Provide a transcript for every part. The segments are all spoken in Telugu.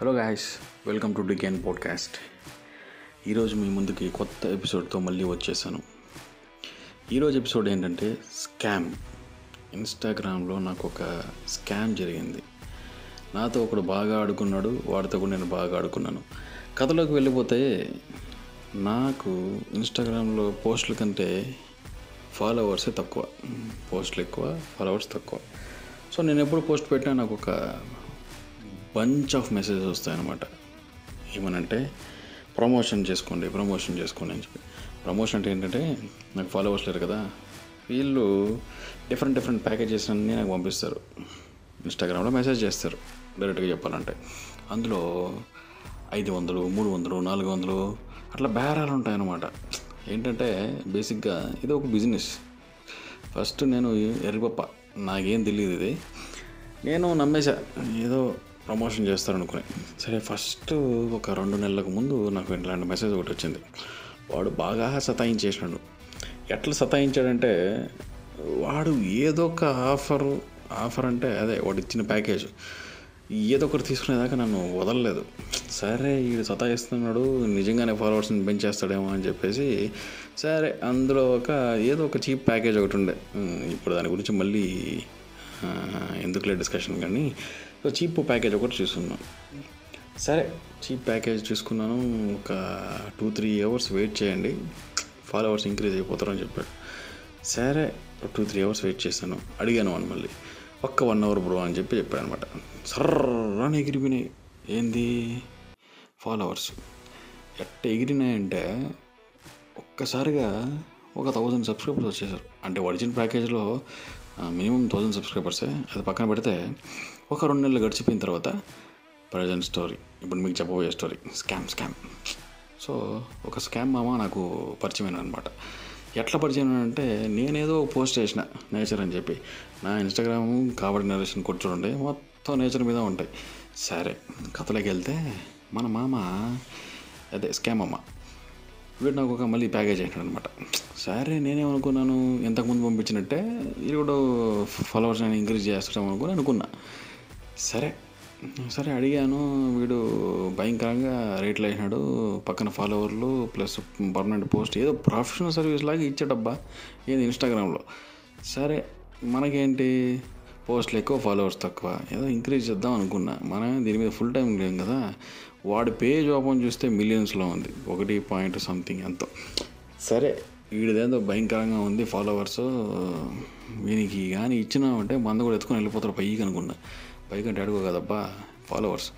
హలో గాయస్ వెల్కమ్ టు డిగేన్ పాడ్కాస్ట్. ఈరోజు మీ ముందుకి కొత్త ఎపిసోడ్తో మళ్ళీ వచ్చేసాను. ఈరోజు ఎపిసోడ్ ఏంటంటే స్కామ్. ఇన్స్టాగ్రామ్లో నాకు ఒక స్కామ్ జరిగింది. నాతో ఒకడు బాగా ఆడుకున్నాడు వాడితో కూడా నేను బాగా ఆడుకున్నాను. కథలోకి వెళ్ళిపోతే నాకు ఇన్స్టాగ్రామ్లో పోస్టుల కంటే ఫాలోవర్సే తక్కువ. పోస్టులు ఎక్కువ ఫాలోవర్స్ తక్కువ. సో నేను ఎప్పుడు పోస్ట్ పెట్టినా నాకు ఒక బంచ్ ఆఫ్ మెసేజెస్ వస్తాయన్నమాట. ఏమనంటే ప్రమోషన్ చేసుకోండి ప్రమోషన్ చేసుకోండి అని చెప్పి. ప్రమోషన్ అంటే ఏంటంటే నాకు ఫాలోవర్స్ లేరు కదా వీళ్ళు డిఫరెంట్ డిఫరెంట్ ప్యాకేజెస్ అన్నీ నాకు పంపిస్తారు. ఇన్స్టాగ్రామ్లో మెసేజ్ చేస్తారు డైరెక్ట్గా చెప్పాలంటే. అందులో ఐదు వందలు మూడు వందలు నాలుగు వందలు అట్లా బేరాలు ఉంటాయన్నమాట. ఏంటంటే బేసిక్గా ఇది ఒక బిజినెస్ ఫస్ట్ నేను ఎర్రిపప్ప. నాకేం తెలియదు ఇది. నేను నమ్మేశా. ఏదో ప్రమోషన్ చేస్తారనుకుని సరే ఫస్ట్ ఒక రెండు నెలలకు ముందు నాకు ఇలాంటి మెసేజ్ ఒకటి వచ్చింది. వాడు బాగా సతాయించేసినాడు. ఎట్లా సతాయించాడంటే వాడు ఏదో ఒక ఆఫరు ఆఫర్ అంటే అదే వాడు ఇచ్చిన ప్యాకేజ్ ఏదో ఒకటి తీసుకునేదాకా నన్ను వదలలేదు. సరే వీడు సతాయిస్తున్నాడు నిజంగానే ఫాలోవర్స్ని పెంచేస్తాడేమో అని చెప్పేసి సరే అందులో ఒక ఏదో ఒక చీప్ ప్యాకేజ్ ఒకటి ఉండే. ఇప్పుడు దాని గురించి మళ్ళీ ఎందుకులే డిస్కషన్ కానీ సో చీప్ ప్యాకేజ్ ఒకటి చూసుకున్నాను సరే చీప్ ప్యాకేజ్ చూసుకున్నాను ఒక టూ త్రీ అవర్స్ వెయిట్ చేయండి. ఫాలోవర్స్ ఇంక్రీజ్ అయిపోతారని చెప్పాడు. సరే టూ త్రీ అవర్స్ వెయిట్ చేశాను. అడిగాను అని మళ్ళీ. ఒక్క వన్ అవర్ బ్రో అని చెప్పి చెప్పాడు అనమాట సర్రని ఎగిరిపోయినాయి. ఏంది? ఫాలోవర్స్ ఎట్ట ఎగిరినాయంటే ఒక్కసారిగా ఒక థౌజండ్ సబ్స్క్రైబర్స్ వచ్చేసారు. అంటే ఒరిజినల్ ప్యాకేజ్లో మినిమం థౌజండ్ సబ్స్క్రైబర్సే. అది పక్కన పెడితే ఒక రెండు నెలలు గడిచిపోయిన తర్వాత ప్రజెంట్ స్టోరీ. ఇప్పుడు మీకు చెప్పబోయే స్టోరీ. Scam scam. సో ఒక స్కామ్ మామ నాకు పరిచయం అనమాట ఎట్లా పరిచయం అంటే నేనేదో పోస్ట్ చేసిన నేచర్ అని చెప్పి. నా ఇన్స్టాగ్రామ్ కాబట్టి నరేషన్ కొట్టి చూడండి మొత్తం నేచర్ మీద ఉంటాయి. సరే కథలోకి వెళ్తే మన మామ అదే స్కామ్ అమ్మ. వీడు నాకు ఒక మళ్ళీ ప్యాకేజ్ అయినాడు అనమాట సరే నేనేమనుకున్నాను ఎంతకుముందు పంపించినట్టే ఇది కూడా ఫాలోవర్స్ నేను ఇంక్రీజ్ చేస్తాం అనుకుని అనుకున్నా. సరే సరే అడిగాను వీడు భయంకరంగా రేట్లు వేసినాడు పక్కన ఫాలోవర్లు ప్లస్ పర్మనెంట్ పోస్ట్ ఏదో ప్రొఫెషనల్ సర్వీస్ లాగా ఇచ్చాడబ్బా ఏది ఇన్స్టాగ్రామ్లో సరే మనకేంటి? పోస్ట్లు ఎక్కువ ఫాలోవర్స్ తక్కువ. ఏదో ఇంక్రీజ్ చేద్దాం అనుకున్నా. మనం దీని మీద ఫుల్ టైం లేం కదా. వాడి పేజ్ ఓపెన్ చూస్తే మిలియన్స్లో ఉంది. ఒకటి పాయింట్ సంథింగ్ ఎంతో. సరే వీడిదేందో భయంకరంగా ఉంది ఫాలోవర్స్ వీనికి కానీ ఇచ్చినామంటే మంద కూడా ఎత్తుకొని వెళ్ళిపోతారు పైకి అనుకున్నా. పైకి అంటే అడుగు కదబ్బా ఫాలోవర్స్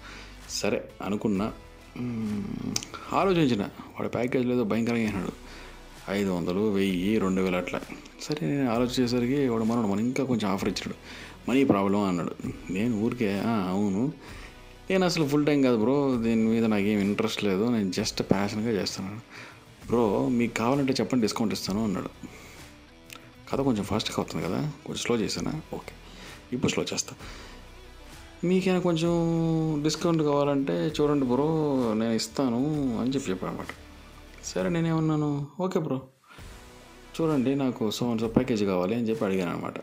సరే అనుకున్నా. ఆలోచించిన. వాడి ప్యాకేజ్ లేదో భయంకరంగా అయినాడు ఐదు వందలు వెయ్యి రెండు వేలు అట్లా. సరే నేను ఆలోచించేసరికి వాడు మనోడు మనం ఇంకా కొంచెం ఆఫర్ ఇచ్చాడు. మనీ ప్రాబ్లం అన్నాడు. నేను ఊరికే అవును. నేను అసలు ఫుల్ టైం కాదు బ్రో. దీని మీద నాకేం ఇంట్రెస్ట్ లేదు. నేను జస్ట్ ప్యాషన్గా చేస్తున్నాను. బ్రో మీకు కావాలంటే చెప్పండి డిస్కౌంట్ ఇస్తాను అన్నాడు. కథ కొంచెం ఫాస్ట్గా అవుతుంది కదా? కొంచెం స్లో చేశానా? ఓకే ఇప్పుడు స్లో చేస్తా. మీకైనా కొంచెం డిస్కౌంట్ కావాలంటే చూడండి బ్రో నేను ఇస్తాను అని చెప్పి చెప్పాను అనమాట సరే నేనేమన్నాను ఓకే బ్రో. చూడండి నాకు సో అండ్ సో ప్యాకేజ్ కావాలి అని చెప్పి అడిగాను అనమాట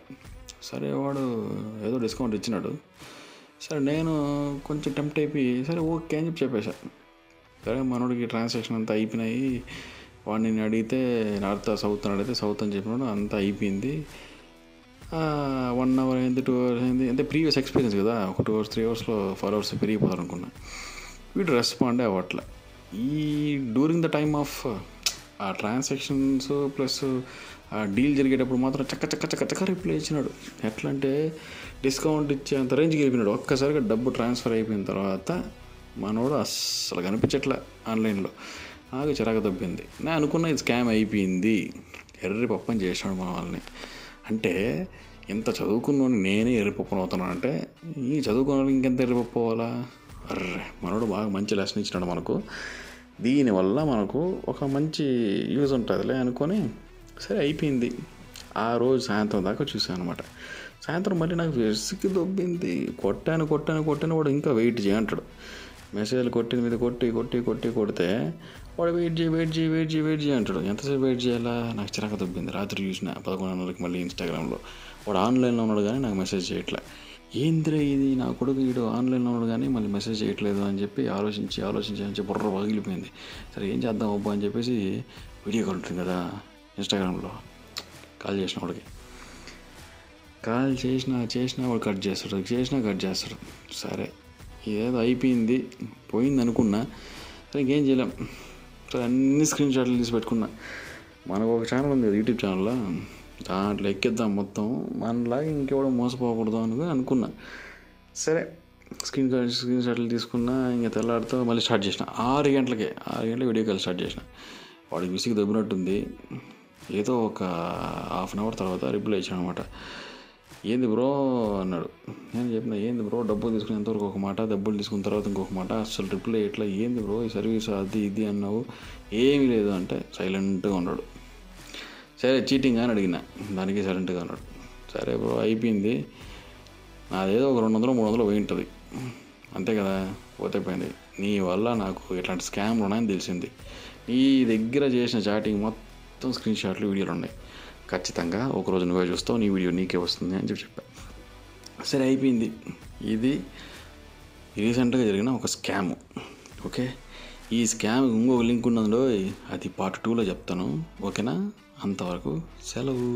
సరే వాడు ఏదో డిస్కౌంట్ ఇచ్చినాడు. సరే నేను కొంచెం టెంప్ట్ అయిపోయి సరే ఓకే అని చెప్పి చెప్పేశా. సరే మనోడికి ట్రాన్సాక్షన్ అంతా అయిపోయినాయి. వాడిని నేను అడిగితే నార్త్ సౌత్ అని అడిగితే సౌత్ అని చెప్పినాడు అంతా అయిపోయింది. వన్ అవర్ అయింది టూ అవర్స్ అయింది. అంటే ప్రీవియస్ ఎక్స్పీరియన్స్ కదా ఒక టూ అవర్స్ త్రీ అవర్స్లో ఫోర్ అవర్స్ పెరిగిపోతారు అనుకున్నా వీడు రెస్పాండ్ అవ్వట్లే. ఈ డ్యూరింగ్ ద టైమ్ ఆఫ్ ఆ ట్రాన్సాక్షన్స్ ప్లస్ uh, ఆ డీల్ జరిగేటప్పుడు మాత్రం చక్క చక్క చక్క చక్క రిప్లై ఇచ్చినాడు. ఎట్లా అంటే డిస్కౌంట్ ఇచ్చేంత రేంజ్కి వెళ్ళిపోయినాడు. ఒక్కసారిగా డబ్బు ట్రాన్స్ఫర్ అయిపోయిన తర్వాత మనోడు అస్సలు కనిపించట్లే ఆన్లైన్లో నాకు చిరాకు తప్పింది. నేను అనుకున్న ఇది స్కామ్ అయిపోయింది. ఎర్రి పప్పని చేసాడు మా వాళ్ళని. అంటే ఇంత చదువుకున్నాను నేనే ఎర్రిపప్పని అవుతున్నాను అంటే ఈ చదువుకున్న ఇంకెంత ఎర్రిపప్పు అవ్వాలా అర్రే మనోడు బాగా మంచి లెసన్ ఇచ్చినాడు మనకు. దీనివల్ల మనకు ఒక మంచి యూజ్ ఉంటుందిలే అనుకొని సరే అయిపోయింది. ఆ రోజు సాయంత్రం దాకా చూసాను అనమాట సాయంత్రం మళ్ళీ నాకు విసికి దొబ్బింది కొట్టాను కొట్టాను కొట్టాను వాడు ఇంకా వెయిట్ చేయంటాడు మెసేజ్లు కొట్టిన మీద కొట్టి కొట్టి కొట్టి కొడితే వాడు వెయిట్ చేయి వెయిట్ చేయి వెయిట్ చేయి వెయిట్ చేయి అంటాడు. ఎంతసేపు వెయిట్ చేయాలా? నాకు చిరాక దొబ్బింది రాత్రి చూసిన పదకొండున్నరకి మళ్ళీ ఇన్స్టాగ్రామ్లో వాడు ఆన్లైన్లో ఉన్నాడు కానీ నాకు మెసేజ్ చేయట్లే. ఏంద్రే ఇది? నా కొడుకు వీడు ఆన్లైన్లో ఉన్నాడు కానీ మళ్ళీ మెసేజ్ చేయట్లేదు అని చెప్పి ఆలోచించి ఆలోచించి అని బుర్ర పగిలిపోయింది. సరే ఏం చేద్దాం అబ్బా అని చెప్పేసి వీడియో కాల్ ఉంటుంది కదా ఇన్స్టాగ్రామ్లో. కాల్ చేసిన వాడికి. కాల్ చేసినా చేసినా వాడు కట్ చేస్తాడు. చేసినా కట్ చేస్తాడు. సరే ఏదో అయిపోయింది. పోయింది అనుకున్నా. సరే ఇంకేం చేయలేం. సరే అన్ని స్క్రీన్ షాట్లు తీసి పెట్టుకున్నా. మనకు ఒక ఛానల్ ఉంది కదా యూట్యూబ్ ఛానల్లో దాంట్లో ఎక్కిద్దాం మొత్తం. మనలాగా ఇంకెవడో మోసపోకూడదు అని అనుకున్నా. సరే స్క్రీన్ స్క్రీన్ షాట్లు తీసుకున్నా ఇంకా తెల్లాడితో మళ్ళీ స్టార్ట్ చేసిన. ఆరు గంటలకే ఆరు గంటలకు వీడియో కాల్ స్టార్ట్ చేసిన. వాడికి విసిగి దబ్బినట్టుంది. ఏదో ఒక హాఫ్ అన్ అవర్ తర్వాత రిప్లై ఇచ్చాను అనమాట ఏంది బ్రో? అన్నాడు. నేను చెప్పిన ఏంది బ్రో? డబ్బులు తీసుకునేంతవరకు ఒక మాట? డబ్బులు తీసుకున్న తర్వాత ఇంకొక మాట? అసలు రిప్లై ఇట్లా? ఏంది బ్రో? ఈ సర్వీస్ అది ఇది అన్నావు. ఏమీ లేదు అంటే సైలెంట్గా ఉన్నాడు. సరే చీటింగ్ అని అడిగిన. దానికి సైలెంట్గా అన్నాడు సరే బ్రో అయిపోయింది. నాదేదో ఒక రెండు వందలు మూడు వందలు పోయి ఉంటుంది. అంతే కదా పోతే పోయింది నీ వల్ల నాకు ఇట్లాంటి స్కామ్లు ఉన్నాయని తెలిసింది. నీ దగ్గర చేసిన చాటింగ్ మొత్తం స్క్రీన్ షాట్లు వీడియోలు ఉన్నాయి. ఖచ్చితంగా ఒకరోజు నువ్వే చూస్తావు నీ వీడియో నీకే వస్తుంది అని చెప్పి చెప్పా. సరే అయిపోయింది. ఇది రీసెంట్గా జరిగిన ఒక స్కామ్ ఓకే? ఈ స్కామ్ ఇంకొక లింక్ ఉన్నదో అది పార్ట్ టూలో చెప్తాను. ఓకేనా? అంతవరకు సెలవు